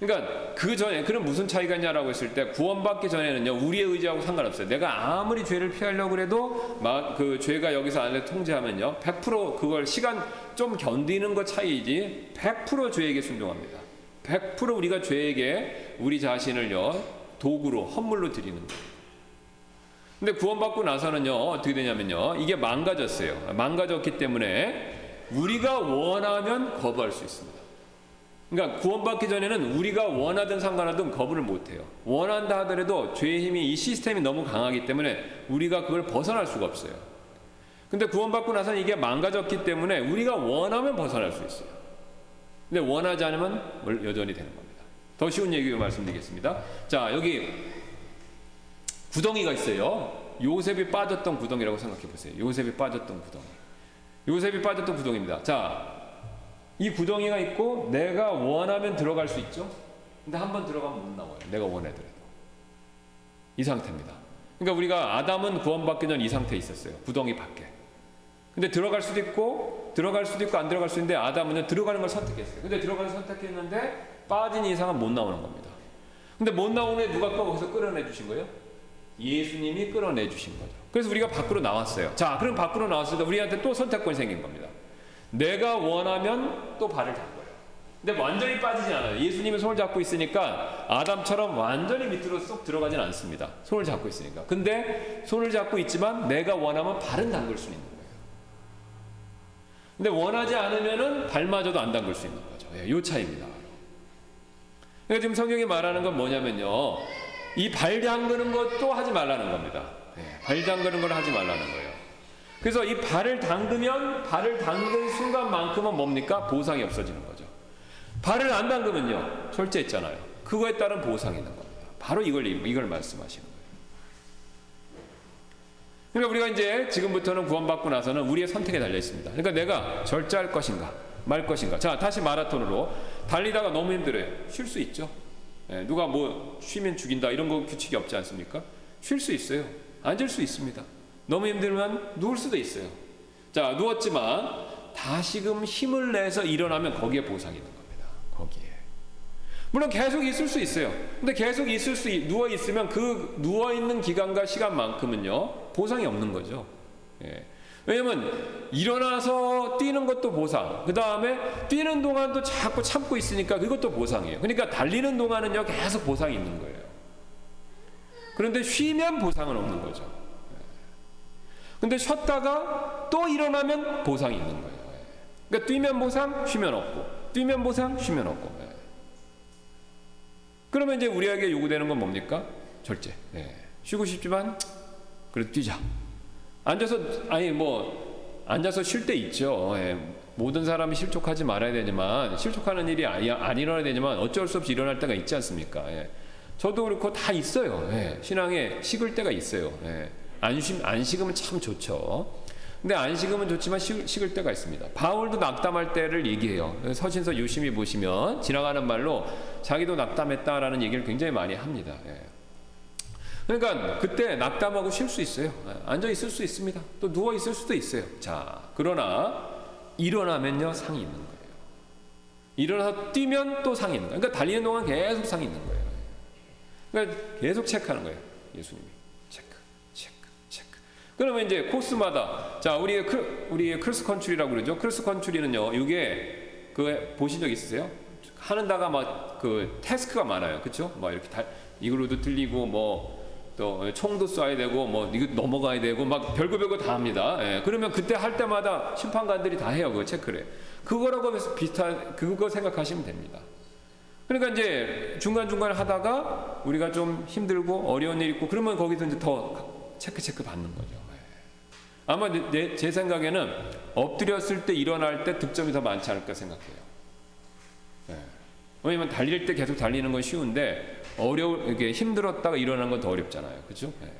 그러니까 그 전에 그럼 무슨 차이가 있냐라고 했을 때 구원받기 전에는요 우리의 의지하고 상관없어요. 내가 아무리 죄를 피하려고 해도 막그 죄가 여기서 안에 통제하면요 100% 그걸 시간 좀 견디는 것 차이지 100% 죄에게 순종합니다. 100% 우리가 죄에게 우리 자신을요 도구로 헌물로 드리는 거예요. 근데 구원받고 나서는요 어떻게 되냐면요 이게 망가졌어요. 망가졌기 때문에 우리가 원하면 거부할 수 있습니다. 그러니까 구원받기 전에는 우리가 원하든 상관하든 거부를 못해요. 원한다 하더라도 죄의 힘이 이 시스템이 너무 강하기 때문에 우리가 그걸 벗어날 수가 없어요. 근데 구원받고 나서는 이게 망가졌기 때문에 우리가 원하면 벗어날 수 있어요. 근데 원하지 않으면 여전히 되는 겁니다. 더 쉬운 얘기 말씀드리겠습니다. 자, 여기 구덩이가 있어요. 요셉이 빠졌던 구덩이라고 생각해 보세요. 요셉이 빠졌던 구덩이. 요셉이 빠졌던 구덩이입니다. 자, 이 구덩이가 있고 내가 원하면 들어갈 수 있죠? 근데 한 번 들어가면 못 나와요. 내가 원해더라도. 이 상태입니다. 그러니까 우리가 아담은 구원받기 전 이 상태에 있었어요. 구덩이 밖에. 근데 들어갈 수도 있고 들어갈 수도 있고 안 들어갈 수 있는데 아담은 들어가는 걸 선택했어요. 근데 들어가는 걸 선택했는데 빠진 이상은 못 나오는 겁니다. 근데 못 나오는 누가 거기서 끌어내 주신 거예요? 예수님이 끌어내 주신 거죠. 그래서 우리가 밖으로 나왔어요. 자, 그럼 밖으로 나왔을 때 우리한테 또 선택권이 생긴 겁니다. 내가 원하면 또 발을 잡고요. 근데 완전히 빠지지 않아요. 예수님이 손을 잡고 있으니까 아담처럼 완전히 밑으로 쏙 들어가진 않습니다. 손을 잡고 있으니까. 근데 손을 잡고 있지만 내가 원하면 발은 담글 수 있는 거예요. 근데 원하지 않으면은 발마저도 안 담글 수 있는 거죠. 예, 요 차이입니다. 그러니까 지금 성경이 말하는 건 뭐냐면요. 이 발 담그는 것도 하지 말라는 겁니다. 예, 발 담그는 걸 하지 말라는 거예요. 그래서 이 발을 담그면 발을 담근 순간만큼은 뭡니까? 보상이 없어지는 거죠. 발을 안 담그면요. 절제했잖아요. 그거에 따른 보상이 있는 겁니다. 바로 이걸 이걸 말씀하시는 거예요. 그러니까 우리가 이제 지금부터는 구원받고 나서는 우리의 선택에 달려 있습니다. 그러니까 내가 절제할 것인가 말 것인가. 자, 다시 마라톤으로 달리다가 너무 힘들어요. 쉴 수 있죠. 예, 누가 뭐 쉬면 죽인다 이런 거 규칙이 없지 않습니까? 쉴 수 있어요. 앉을 수 있습니다. 너무 힘들면 누울 수도 있어요. 자, 누웠지만 다시금 힘을 내서 일어나면 거기에 보상이 있는 겁니다. 거기에. 물론 계속 있을 수 있어요. 근데 계속 있을 수 누워 있으면 그 누워 있는 기간과 시간만큼은요 보상이 없는 거죠. 예. 왜냐면 일어나서 뛰는 것도 보상. 그 다음에 뛰는 동안도 자꾸 참고 있으니까 그것도 보상이에요. 그러니까 달리는 동안은요 계속 보상이 있는 거예요. 그런데 쉬면 보상은 없는 거죠. 예. 근데 쉬었다가 또 일어나면 보상이 있는 거예요. 예. 그러니까 뛰면 보상, 쉬면 없고, 뛰면 보상, 쉬면 없고. 예. 그러면 이제 우리에게 요구되는 건 뭡니까? 절제. 쉬고 싶지만 그래도 뛰자. 앉아서 아니 뭐 앉아서 쉴 때 있죠. 예. 모든 사람이 실족하지 말아야 되지만 실족하는 일이 안, 안 일어나야 되지만 어쩔 수 없이 일어날 때가 있지 않습니까? 예. 저도 그렇고 다 있어요. 예. 신앙에 식을 때가 있어요. 예. 안, 쉬, 안 식으면 참 좋죠. 근데 안 식으면 좋지만 식, 식을 때가 있습니다. 바울도 낙담할 때를 얘기해요. 서신서 유심히 보시면 지나가는 말로 자기도 낙담했다라는 얘기를 굉장히 많이 합니다. 예. 그러니까 그때 낙담하고 쉴 수 있어요. 앉아 있을 수 있습니다. 또 누워 있을 수도 있어요. 자, 그러나 일어나면요 상이 있는 거예요. 일어나서 뛰면 또 상이 있는 거예요. 그러니까 달리는 동안 계속 상이 있는 거예요. 그러니까 계속 체크하는 거예요. 예수님이 체크, 체크, 체크. 그러면 이제 코스마다 자 우리의 크, 우리의 크로스 컨트리라고 그러죠. 크로스 컨트리는요. 이게 그 보신 적 있으세요? 하는 다가 막 그 태스크가 많아요. 그렇죠? 막 이렇게 달, 이걸로도 틀리고 뭐 또 총도 쏴야 되고 뭐 이거 넘어가야 되고 막 별거 별거 다 합니다. 예, 그러면 그때 할 때마다 심판관들이 다 해요. 그 체크를. 그거라고 비슷한 그거 생각하시면 됩니다. 그러니까 이제 중간 중간 하다가 우리가 좀 힘들고 어려운 일 있고 그러면 거기서 이제 더 체크 체크 받는 거죠. 예. 아마 내, 제 생각에는 엎드렸을 때 일어날 때 득점이 더 많지 않을까 생각해요. 예. 왜냐면 달릴 때 계속 달리는 건 쉬운데 어려 이게 힘들었다가 일어나는 건더 어렵잖아요. 그렇죠? 예.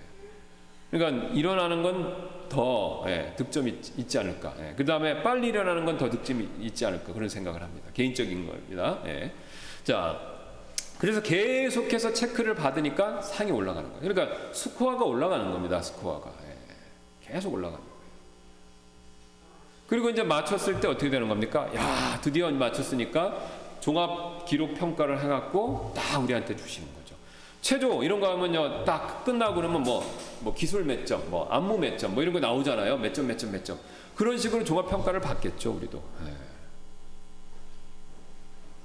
그러니까 일어나는 건더 예, 득점이 있, 지 않을까. 예. 그 다음에 빨리 일어나는 건 더 득점이 있지 않을까 그런 생각을 합니다. 개인적인 겁니다. 예. 자, 그래서 계속해서 체크를 받으니까 상이 올라가는 거예요. 그러니까 스코어가 올라가는 겁니다. 스코어가 예. 계속 올라가는 거예요. 그리고 이제 맞췄을 때 어떻게 되는 겁니까? 야, 드디어 맞췄으니까 종합 기록 평가를 해갖고 딱 우리한테 주시는 거죠. 체조 이런 거 하면요 딱 끝나고 그러면 뭐, 뭐 기술 몇 점, 뭐 안무 몇 점, 뭐 이런 거 나오잖아요. 몇 점, 몇 점, 몇 점. 그런 식으로 종합 평가를 받겠죠, 우리도. 네.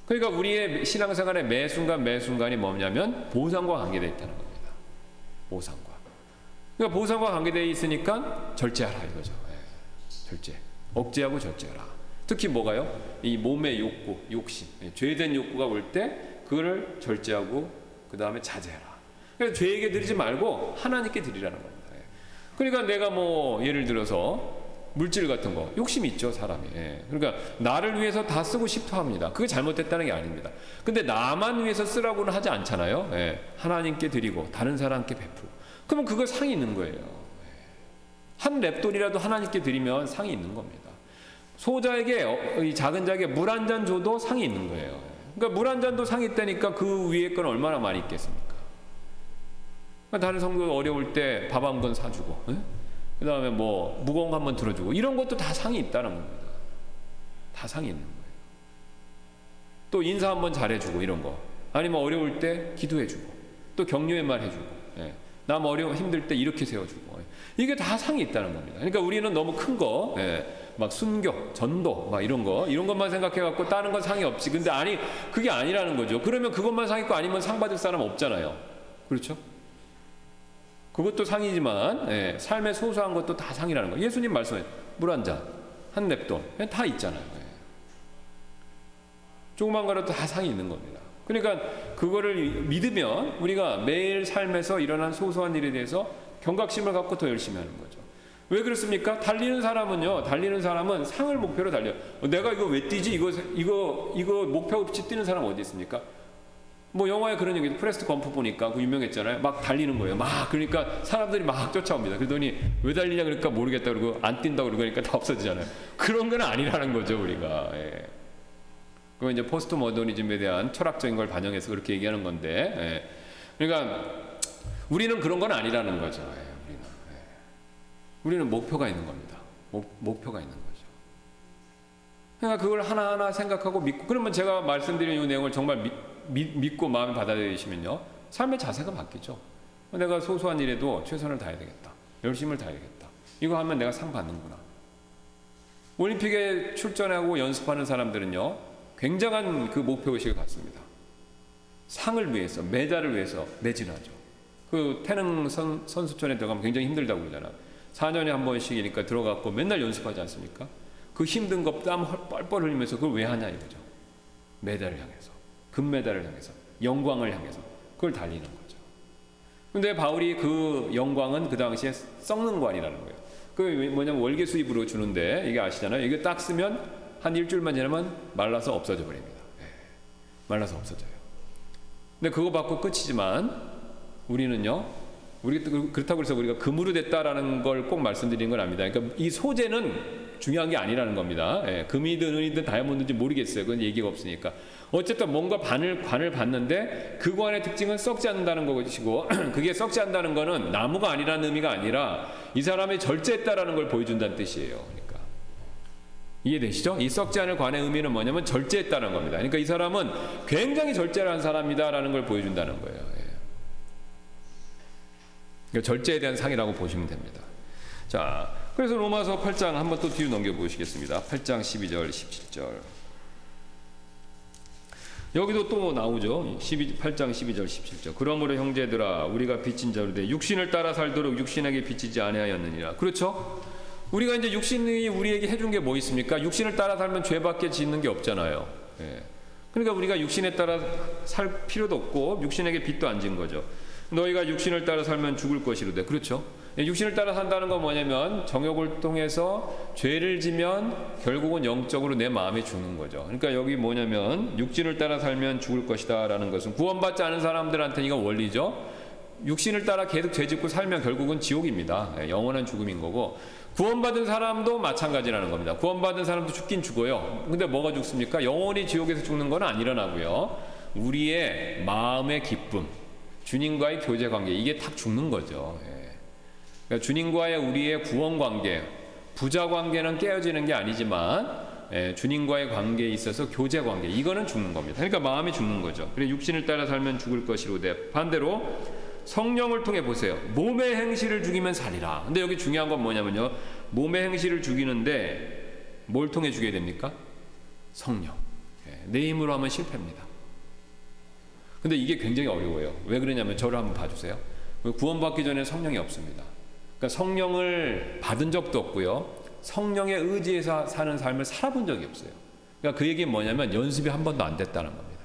그러니까 우리의 신앙생활의 매 순간 매 순간이 뭐냐면 보상과 관계되어 있다는 겁니다. 보상과. 그러니까 보상과 관계되어 있으니까 절제하라 이거죠. 네. 절제. 억제하고 절제하라. 특히 뭐가요? 이 몸의 욕구, 욕심, 예, 죄된 욕구가 올 때 그거를 절제하고 그 다음에 자제해라. 그래서 죄에게 드리지 말고 하나님께 드리라는 겁니다. 예. 그러니까 내가 뭐 예를 들어서 물질 같은 거 욕심 있죠 사람이. 예. 그러니까 나를 위해서 다 쓰고 싶어 합니다. 그게 잘못됐다는 게 아닙니다. 근데 나만 위해서 쓰라고는 하지 않잖아요. 하나님께 드리고 다른 사람께 베풀고. 그러면 그거 상이 있는 거예요. 한 랩돈이라도 하나님께 드리면 상이 있는 겁니다. 소자에게 어, 이 작은 자에게 물 한 잔 줘도 상이 있는 거예요. 그러니까 물 한 잔도 상이 있다니까 그 위에 건 얼마나 많이 있겠습니까? 그러니까 다른 성도 어려울 때 밥한번 사주고, 그 다음에 뭐 무거운 거 한 번 들어주고 이런 것도 다 상이 있다는 겁니다. 다 상이 있는 거예요. 또 인사 한 번 잘해주고 이런 거, 아니면 어려울 때 기도해주고, 또 격려의 말 해주고, 예. 남 어려워 힘들 때 이렇게 세워주고 이게 다 상이 있다는 겁니다. 그러니까 우리는 너무 큰 거, 예. 막 순교, 전도, 막 이런 거, 이런 것만 생각해갖고 다른 건 상이 없지. 근데 아니, 그게 아니라는 거죠. 그러면 그것만 상 있고 아니면 상 받을 사람 없잖아요. 그렇죠? 그것도 상이지만, 예, 삶의 소소한 것도 다 상이라는 거예요. 예수님 말씀에 물 한 잔, 한 렙돈, 다 있잖아요. 예. 조그만 거라도 다 상이 있는 겁니다. 그러니까 그거를 믿으면 우리가 매일 삶에서 일어난 소소한 일에 대해서 경각심을 갖고 더 열심히 하는 거죠. 왜 그렇습니까? 달리는 사람은요. 달리는 사람은 상을 목표로 달려. 어, 내가 이거 왜 뛰지? 이거 이거 이거 목표 없이 뛰는 사람 어디 있습니까? 뭐 영화에 그런 얘기 Forrest Gump 보니까 그 유명했잖아요. 막 달리는 거예요. 막 그러니까 사람들이 막 쫓아옵니다. 그러더니 왜 달리냐 그러니까 모르겠다 그러고 안 뛴다 그러니까 다 없어지잖아요. 그런 건 아니라는 거죠 우리가. 예. 그건 이제 포스트 모더니즘에 대한 철학적인 걸 반영해서 그렇게 얘기하는 건데. 예. 그러니까 우리는 그런 건 아니라는 거죠. 예. 우리는 목표가 있는 겁니다. 목, 목표가 있는 거죠. 그러니까 그걸 하나하나 생각하고 믿고 그러면 제가 말씀드린 이 내용을 정말 믿, 믿, 믿고 마음에 받아들이시면요. 삶의 자세가 바뀌죠. 내가 소소한 일에도 최선을 다해야 되겠다. 열심을 다해야 되겠다. 이거 하면 내가 상 받는구나. 올림픽에 출전하고 연습하는 사람들은요. 굉장한 그 목표의식을 갖습니다. 상을 위해서, 메달을 위해서 매진하죠. 그 태릉 선, 선수촌에 들어가면 굉장히 힘들다고 그러잖아요. 4년에 한 번씩이니까 들어갔고 맨날 연습하지 않습니까? 그 힘든 거땀 뻘뻘 흘리면서 그걸 왜 하냐 이거죠. 메달을 향해서. 금메달을 향해서. 영광을 향해서. 그걸 달리는 거죠. 근데 바울이 그 영광은 그 당시에 썩는 관이라는 거예요. 그 뭐냐면 월계 수입으로 주는데 이게 아시잖아요. 이게 딱 쓰면 한 일주일만 지나면 말라서 없어져 버립니다. 예. 말라서 없어져요. 근데 그거 받고 끝이지만 우리는요 우리 그렇다고 해서 우리가 금으로 됐다라는 걸 꼭 말씀드리는 건 아닙니다. 그러니까 이 소재는 중요한 게 아니라는 겁니다. 예, 금이든 은이든 다이아몬드인지 모르겠어요. 그건 얘기가 없으니까. 어쨌든 뭔가 반을 관을 봤는데 그 관의 특징은 썩지 않는다는 것이고 그게 썩지 않는다는 거는 나무가 아니라는 의미가 아니라 이 사람이 절제했다라는 걸 보여준다는 뜻이에요. 그러니까 이해되시죠? 이 썩지 않을 관의 의미는 뭐냐면 절제했다는 겁니다. 그러니까 이 사람은 굉장히 절제를 한 사람이다라는 걸 보여준다는 거예요. 예. 그러니까 절제에 대한 상이라고 보시면 됩니다. 자, 그래서 로마서 8장 한번 또 뒤로 넘겨 보시겠습니다. 8장 12절, 17절. 여기도 또 나오죠. 12, 8장 12절 17절. 그러므로 형제들아 우리가 빚진 자로 돼 육신을 따라 살도록 육신에게 빚지지 아니하였느니라. 그렇죠? 우리가 이제 육신이 우리에게 해준 게 뭐 있습니까? 육신을 따라 살면 죄밖에 짓는 게 없잖아요. 예. 그러니까 우리가 육신에 따라 살 필요도 없고 육신에게 빚도 안 진 거죠. 너희가 육신을 따라 살면 죽을 것이로되 그렇죠? 육신을 따라 산다는 건 뭐냐면 정욕을 통해서 죄를 지면 결국은 영적으로 내 마음이 죽는 거죠. 그러니까 여기 뭐냐면 육신을 따라 살면 죽을 것이다라는 것은 구원받지 않은 사람들한테 이건 원리죠. 육신을 따라 계속 죄짓고 살면 결국은 지옥입니다. 예, 영원한 죽음인 거고 구원받은 사람도 마찬가지라는 겁니다. 구원받은 사람도 죽긴 죽어요. 근데 뭐가 죽습니까? 영원히 지옥에서 죽는 건안 일어나고요. 우리의 마음의 기쁨, 주님과의 교제 관계 이게 탁 죽는 거죠. 예. 그러니까 주님과의 우리의 구원 관계, 부자 관계는 깨어지는 게 아니지만 예, 주님과의 관계에 있어서 교제 관계 이거는 죽는 겁니다. 그러니까 마음이 죽는 거죠. 그래 육신을 따라 살면 죽을 것이로되 반대로 성령을 통해 보세요. 몸의 행실을 죽이면 살리라. 근데 여기 중요한 건 뭐냐면요. 몸의 행실을 죽이는데 뭘 통해 죽여야 됩니까? 성령. 예, 내 힘으로 하면 실패입니다. 근데 이게 굉장히 어려워요. 왜 그러냐면 저를 한번 봐주세요. 구원받기 전에 성령이 없습니다. 그러니까 성령을 받은 적도 없고요. 성령의 의지에서 사는 삶을 살아본 적이 없어요. 그러니까 그 얘기는 뭐냐면 연습이 한 번도 안 됐다는 겁니다.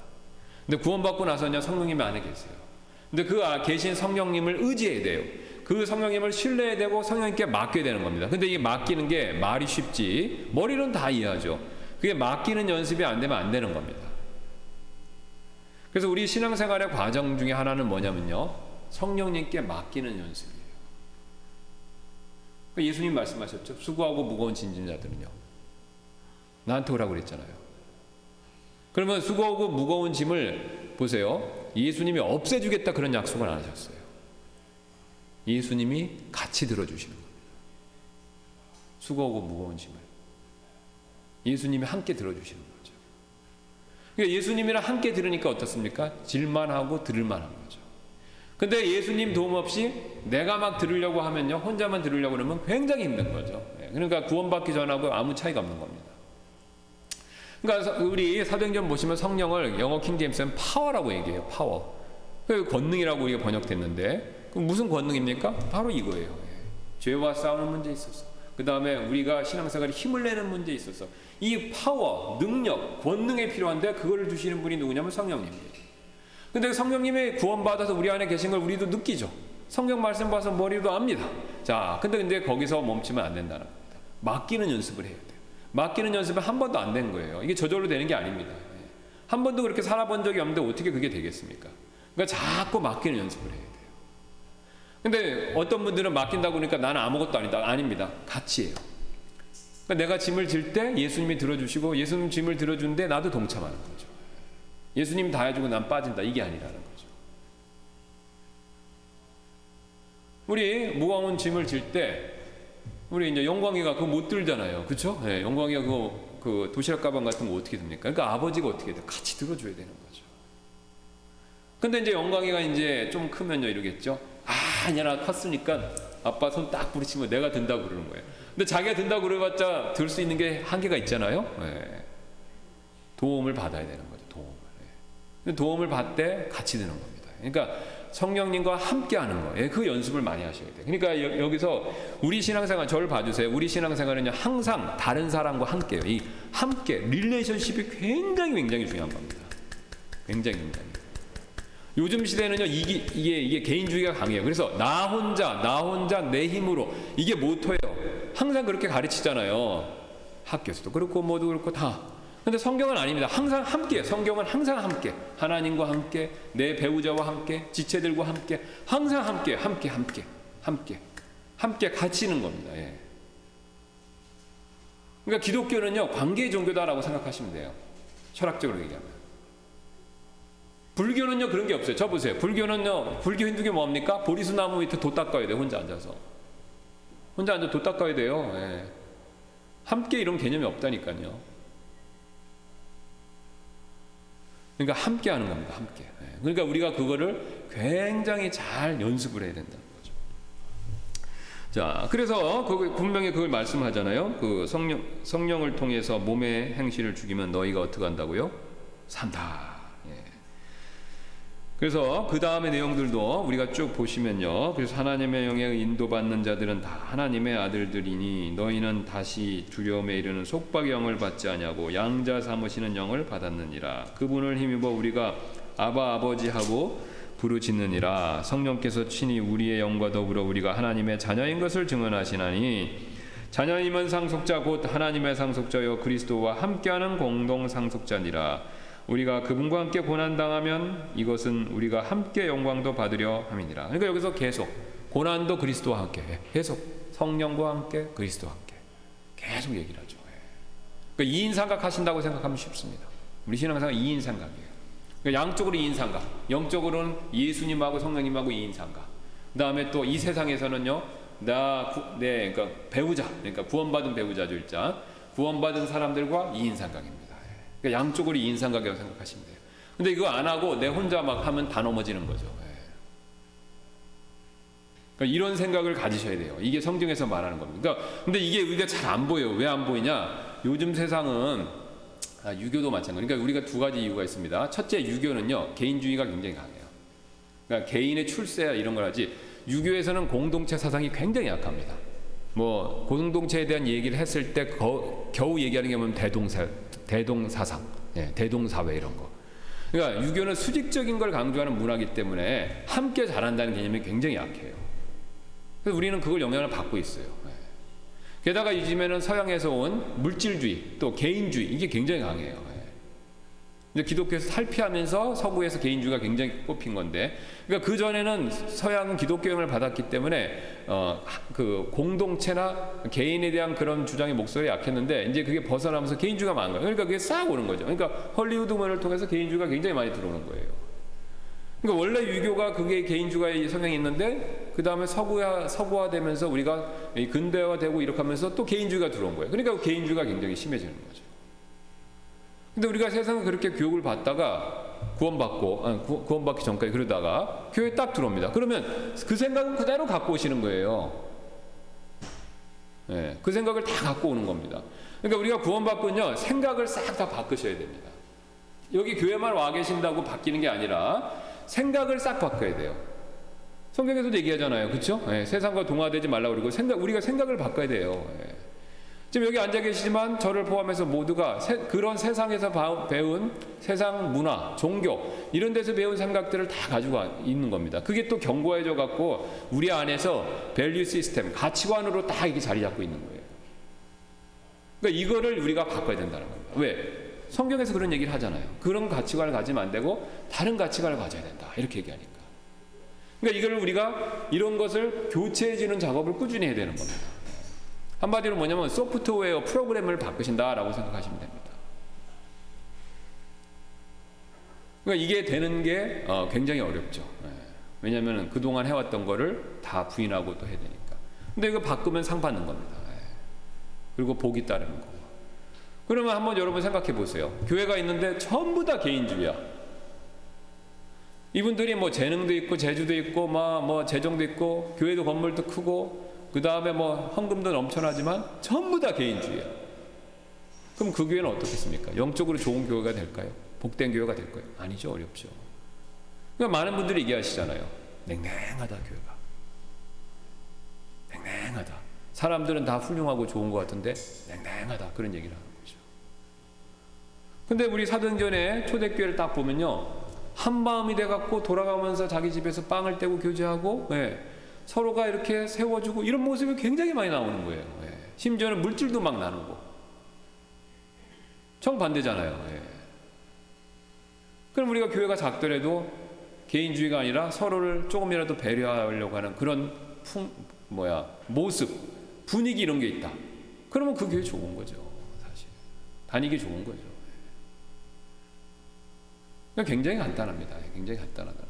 근데 구원받고 나서는 성령님이 안에 계세요. 근데 그 아, 계신 성령님을 의지해야 돼요. 그 성령님을 신뢰해야 되고 성령님께 맡겨야 되는 겁니다. 근데 이게 맡기는 게 말이 쉽지 머리는 다 이해하죠. 그게 맡기는 연습이 안 되면 안 되는 겁니다. 그래서 우리 신앙생활의 과정 중에 하나는 뭐냐면요. 성령님께 맡기는 연습이에요. 그러니까 예수님 말씀하셨죠. 수고하고 무거운 진진 자들은요. 나한테 오라고 그랬잖아요. 그러면 수고하고 무거운 짐을 보세요. 예수님이 없애주겠다 그런 약속을 안 하셨어요. 예수님이 같이 들어주시는 겁니다. 수고하고 무거운 짐을. 예수님이 함께 들어주시는 거죠. 그러니까 예수님이랑 함께 들으니까 어떻습니까? 질만하고 들을만한 거죠. 근데 예수님 도움 없이 내가 막 들으려고 하면요. 혼자만 들으려고 그러면 굉장히 힘든 거죠. 예, 그러니까 구원받기 전하고 아무 차이가 없는 겁니다. 그러니까 우리 사도행전 보시면 성령을 영어 King James는 power라고 얘기해요. 파워. 그 권능이라고 우리가 번역됐는데 무슨 권능입니까? 바로 이거예요. 예. 죄와 싸우는 문제에 있어서 그 다음에 우리가 신앙생활에 힘을 내는 문제에 있어서 이 파워, 능력, 권능에 필요한데 그걸 주시는 분이 누구냐면 성령님이에요. 근데 성령님의 구원받아서 우리 안에 계신 걸 우리도 느끼죠. 성경 말씀 봐서 머리도 압니다. 자, 근데 근데 거기서 멈추면 안 된다는 겁니다. 맡기는 연습을 해야 돼요. 맡기는 연습은 한 번도 안 된 거예요. 이게 저절로 되는 게 아닙니다. 예. 한 번도 그렇게 살아본 적이 없는데 어떻게 그게 되겠습니까? 그러니까 자꾸 맡기는 연습을 해야 돼요. 근데 어떤 분들은 맡긴다고 그러니까 나는 아무것도 아니다. 아닙니다. 같이 해요. 그러니까 내가 짐을 질 때 예수님이 들어주시고 예수님 짐을 들어주는데 나도 동참하는 거죠. 예수님 다 해주고 난 빠진다. 이게 아니라는 거죠. 우리 무거운 짐을 질 때 우리 이제 영광이가 그거 못 들잖아요. 그렇죠? 네, 영광이가 그거 그 도시락 가방 같은 거 어떻게 듭니까? 그러니까 아버지가 어떻게 돼? 같이 들어줘야 되는 거죠. 근데 이제 영광이가 이제 좀 크면요 이러겠죠. 아, 나 컸으니까 아빠 손 딱 부딪히면 내가 든다고 그러는 거예요. 근데 자기가 든다고 그래봤자 들 수 있는 게 한계가 있잖아요. 네. 도움을 받아야 되는 거죠. 도움을. 네. 도움을 받되 같이 드는 겁니다. 그러니까 성령님과 함께 하는 거예요. 그 연습을 많이 하셔야 돼요. 그러니까 여, 기서 우리 신앙생활 저를 봐주세요. 우리 신앙생활은요 항상 다른 사람과 함께요. 이 함께 릴레이션십이 굉장히 굉장히 중요한 겁니다. 굉장히 굉장히. 요즘 시대는요 이게 이게 이게 개인주의가 강해요. 그래서 나 혼자 나 혼자 내 힘으로 이게 모토예요. 항상 그렇게 가르치잖아요. 학교에서도 그렇고 뭐도 그렇고 다. 근데 성경은 아닙니다. 항상 함께. 성경은 항상 함께. 하나님과 함께, 내 배우자와 함께, 지체들과 함께, 항상 함께, 함께, 함께, 함께, 함께 갇히는 겁니다. 예. 그러니까 기독교는요 관계 종교다라고 생각하시면 돼요. 철학적으로 얘기하면. 불교는요 그런 게 없어요. 저 보세요. 불교는요 불교 힌두교 뭡니까? 보리수 나무 밑에 도 닦아야 돼 혼자 앉아서. 혼자 앉아 도 닦아야 돼요. 예. 함께 이런 개념이 없다니까요. 그러니까 함께 하는 겁니다. 함께. 예. 그러니까 우리가 그거를 굉장히 잘 연습을 해야 거죠. 자, 그래서 그 분명히 그걸 말씀하잖아요. 그 성령 성령을 통해서 몸의 행실을 죽이면 너희가 어떻게 한다고요? 산다. 그래서 그 다음의 내용들도 우리가 쭉 보시면요. 그래서 하나님의 영에 인도받는 자들은 다 하나님의 아들들이니 너희는 다시 두려움에 이르는 속박의 영을 받지 아니하고 양자 삼으시는 영을 받았느니라. 그분을 힘입어 우리가 아바 아버지 하고 부르짖느니라. 성령께서 친히 우리의 영과 더불어 우리가 하나님의 자녀인 것을 증언하시나니 자녀임은 상속자 곧 하나님의 상속자여 그리스도와 함께하는 공동 상속자니라. 우리가 그분과 함께 고난 당하면 이것은 우리가 함께 영광도 받으려 함이니라. 그러니까 여기서 계속 고난도 그리스도와 함께 계속 성령과 함께 그리스도와 함께 계속 얘기를 하죠. 그러니까 이인 삼각 하신다고 생각하면 쉽습니다. 우리 신앙생활 이인 삼각이에요. 그러니까 양쪽으로 이인 삼각, 영적으로는 예수님하고 성령님하고 이인 삼각. 그다음에 또 이 세상에서는요, 나, 구, 네, 그러니까 배우자, 그러니까 구원받은 배우자죠, 일자 구원받은 사람들과 이인 삼각입니다. 그러니까 양쪽으로 인상각이라고 생각하시면 돼요. 근데 이거 안 하고 내 혼자 막 하면 다 넘어지는 거죠. 예. 그러니까 이런 생각을 가지셔야 돼요. 이게 성경에서 말하는 겁니다. 그러니까 근데 이게 우리가 잘 안 보여요. 왜 안 보이냐? 요즘 세상은 아, 유교도 마찬가지. 그러니까 우리가 두 가지 이유가 있습니다. 첫째, 유교는요 개인주의가 굉장히 강해요. 그러니까 개인의 출세야 이런 걸 하지. 유교에서는 공동체 사상이 굉장히 약합니다. 뭐 공동체에 대한 얘기를 했을 때 거, 겨우 얘기하는 게 뭐냐면 대동사 대동사상, 예, 대동사회 이런 거. 그러니까 유교는 수직적인 걸 강조하는 문화이기 때문에 함께 잘한다는 개념이 굉장히 약해요. 그래서 우리는 그걸 영향을 받고 있어요. 예. 게다가 요즘에는 서양에서 온 물질주의 또 개인주의 이게 굉장히 강해요. 예. 이제 기독교에서 탈피하면서 서구에서 개인주의가 굉장히 뽑힌 건데, 그러니까 그 전에는 서양은 기독교 영을 받았기 때문에 어, 그 공동체나 개인에 대한 그런 주장의 목소리가 약했는데 이제 그게 벗어나면서 개인주의가 많은 거예요. 그러니까 그게 싹 오는 거죠. 그러니까 헐리우드문을 통해서 개인주의가 굉장히 많이 들어오는 거예요. 그러니까 원래 유교가 그게 개인주의의 성향이 있는데 그 다음에 서구화 서구화되면서 우리가 근대화되고 이렇게 하면서 또 개인주의가 들어온 거예요. 그러니까 개인주의가 굉장히 심해지는 거죠. 근데 우리가 세상에 그렇게 교육을 받다가 구원받고 아니, 구, 구원받기 전까지 그러다가 교회 딱 들어옵니다. 그러면 그 생각은 그대로 갖고 오시는 거예요. 예, 그 생각을 다 갖고 오는 겁니다. 그러니까 우리가 구원받고는요 생각을 싹 다 바꾸셔야 됩니다. 여기 교회만 와 계신다고 바뀌는 게 아니라 생각을 싹 바꿔야 돼요. 성경에서도 얘기하잖아요, 그렇죠? 예, 세상과 동화되지 말라 그러고 생각 우리가 생각을 바꿔야 돼요. 예. 지금 여기 앉아 계시지만 저를 포함해서 모두가 세, 그런 세상에서 바, 배운 세상 문화, 종교 이런 데서 배운 생각들을 다 가지고 있는 겁니다. 그게 또 견고해져 갖고 우리 안에서 value system, 가치관으로 다 이게 자리 잡고 있는 거예요. 그러니까 이거를 우리가 바꿔야 된다는 겁니다. 왜? 성경에서 그런 얘기를 하잖아요. 그런 가치관을 가지면 안 되고 다른 가치관을 가져야 된다. 이렇게 얘기하니까. 그러니까 이걸 우리가 이런 것을 교체해 주는 작업을 꾸준히 해야 되는 겁니다. 한마디로 뭐냐면 소프트웨어 프로그램을 바꾸신다라고 생각하시면 됩니다. 그러니까 이게 되는 게 어, 굉장히 어렵죠. 예. 왜냐하면 그동안 해왔던 거를 다 부인하고 또 해야 되니까. 근데 이거 바꾸면 상 받는 겁니다. 예. 그리고 복이 따르는 거고. 그러면 한번 여러분 생각해 보세요. 교회가 있는데 전부 다 개인주의야. 이분들이 뭐 재능도 있고 재주도 있고 뭐, 뭐 재정도 있고 교회도 건물도 크고 그 다음에 뭐 헌금도 넘쳐나지만 전부 다 개인주의야. 그럼 그 교회는 어떻겠습니까? 영적으로 좋은 교회가 될까요? 복된 교회가 될까요? 아니죠. 어렵죠. 그러니까 많은 분들이 얘기하시잖아요. 냉랭하다 교회가. 냉랭하다. 사람들은 다 훌륭하고 좋은 것 같은데 냉랭하다 그런 얘기를 하는 거죠. 근데 우리 사도전에 초대교회를 딱 보면요. 한 마음이 돼갖고 돌아가면서 자기 집에서 빵을 떼고 교제하고 네. 서로가 이렇게 세워주고 이런 모습이 굉장히 많이 나오는 거예요. 예. 심지어는 물질도 막 나누고. 정반대잖아요. 예. 그럼 우리가 교회가 작더라도 개인주의가 아니라 서로를 조금이라도 배려하려고 하는 그런 풍, 뭐야, 모습, 분위기 이런 게 있다. 그러면 그 교회 좋은 거죠. 사실. 다니기 좋은 거죠. 그러니까 굉장히 간단합니다. 굉장히 간단하다.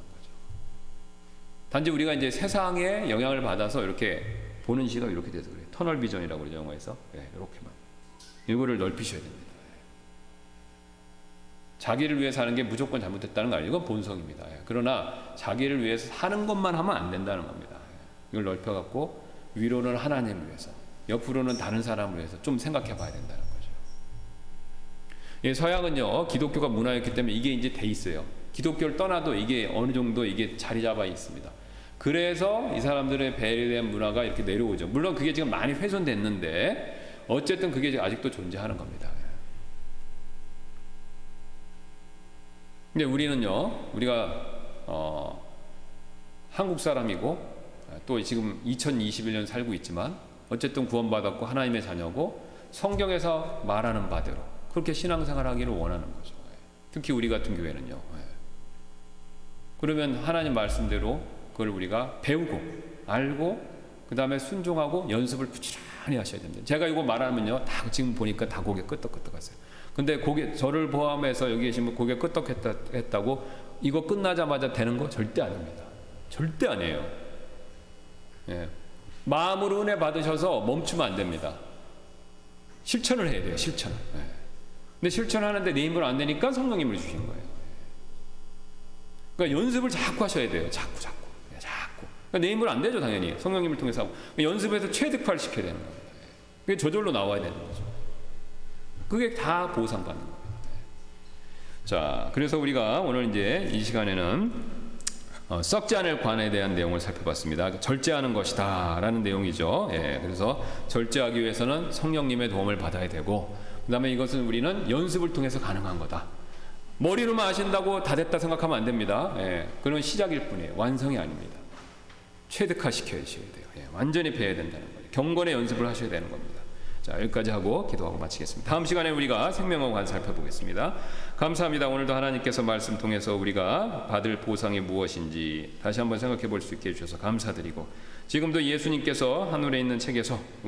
단지 우리가 이제 세상에 영향을 받아서 이렇게 보는 시각 이렇게 돼서 그래요. 터널 비전이라고 그러죠, 영화에서. 네, 이렇게만. 일부를 넓히셔야 됩니다. 자기를 위해 사는 게 무조건 잘못됐다는 거 아니고 본성입니다. 예. 그러나 자기를 위해서 사는 것만 하면 안 된다는 겁니다. 예. 이걸 넓혀갖고 위로는 하나님을 위해서, 옆으로는 다른 사람을 위해서 좀 생각해 봐야 된다는 거죠. 예, 서양은요, 기독교가 문화였기 때문에 이게 이제 돼 있어요. 기독교를 떠나도 이게 어느 정도 이게 자리 잡아 있습니다. 그래서 이 사람들의 배에 대한 문화가 이렇게 내려오죠. 물론 그게 지금 많이 훼손됐는데 어쨌든 그게 아직도 존재하는 겁니다. 근데 우리는요, 우리가 어, 한국 사람이고 또 지금 2021년 살고 있지만 어쨌든 구원받았고 하나님의 자녀고 성경에서 말하는 바대로 그렇게 신앙생활 하기를 원하는 거죠. 특히 우리 같은 교회는요. 그러면 하나님 말씀대로 그걸 우리가 배우고 알고 그 다음에 순종하고 연습을 부지런히 하셔야 됩니다. 제가 이거 말하면요, 다 지금 보니까 다 고개 끄덕끄덕하세요. 근데 고개 저를 포함해서 여기 계시면 고개 끄덕했다 고 이거 끝나자마자 되는 거 절대 아닙니다. 절대 아니에요. 예. 마음으로 은혜 받으셔서 멈추면 안 됩니다. 실천을 해야 돼요. 실천을. 예. 근데 실천하는데 내 힘으로 안 되니까 성령님을 주신 거예요. 그러니까 연습을 자꾸 하셔야 돼요. 자꾸 자꾸. 그러니까 내 힘으로 안 되죠, 당연히. 성령님을 통해서 하고. 연습해서 최득화를 시켜야 되는 겁니다. 그게 저절로 나와야 되는 거죠. 그게 다 보상받는 겁니다. 자, 그래서 우리가 오늘 이제 이 시간에는 어, 썩지 않을 관에 대한 내용을 살펴봤습니다. 절제하는 것이다 라는 내용이죠. 예, 그래서 절제하기 위해서는 성령님의 도움을 받아야 되고, 그 다음에 이것은 우리는 연습을 통해서 가능한 거다. 머리로만 아신다고 다 됐다 생각하면 안 됩니다. 예, 그건 시작일 뿐이에요. 완성이 아닙니다. 최득화 시켜야 돼요. 예, 완전히 배워야 된다는 거예요. 경건의 연습을 하셔야 되는 겁니다. 자, 여기까지 하고 기도하고 마치겠습니다. 다음 시간에 우리가 생명어관 살펴보겠습니다. 감사합니다. 오늘도 하나님께서 말씀 통해서 우리가 받을 보상이 무엇인지 다시 한번 생각해 볼 수 있게 해주셔서 감사드리고 지금도 예수님께서 하늘에 있는 책에서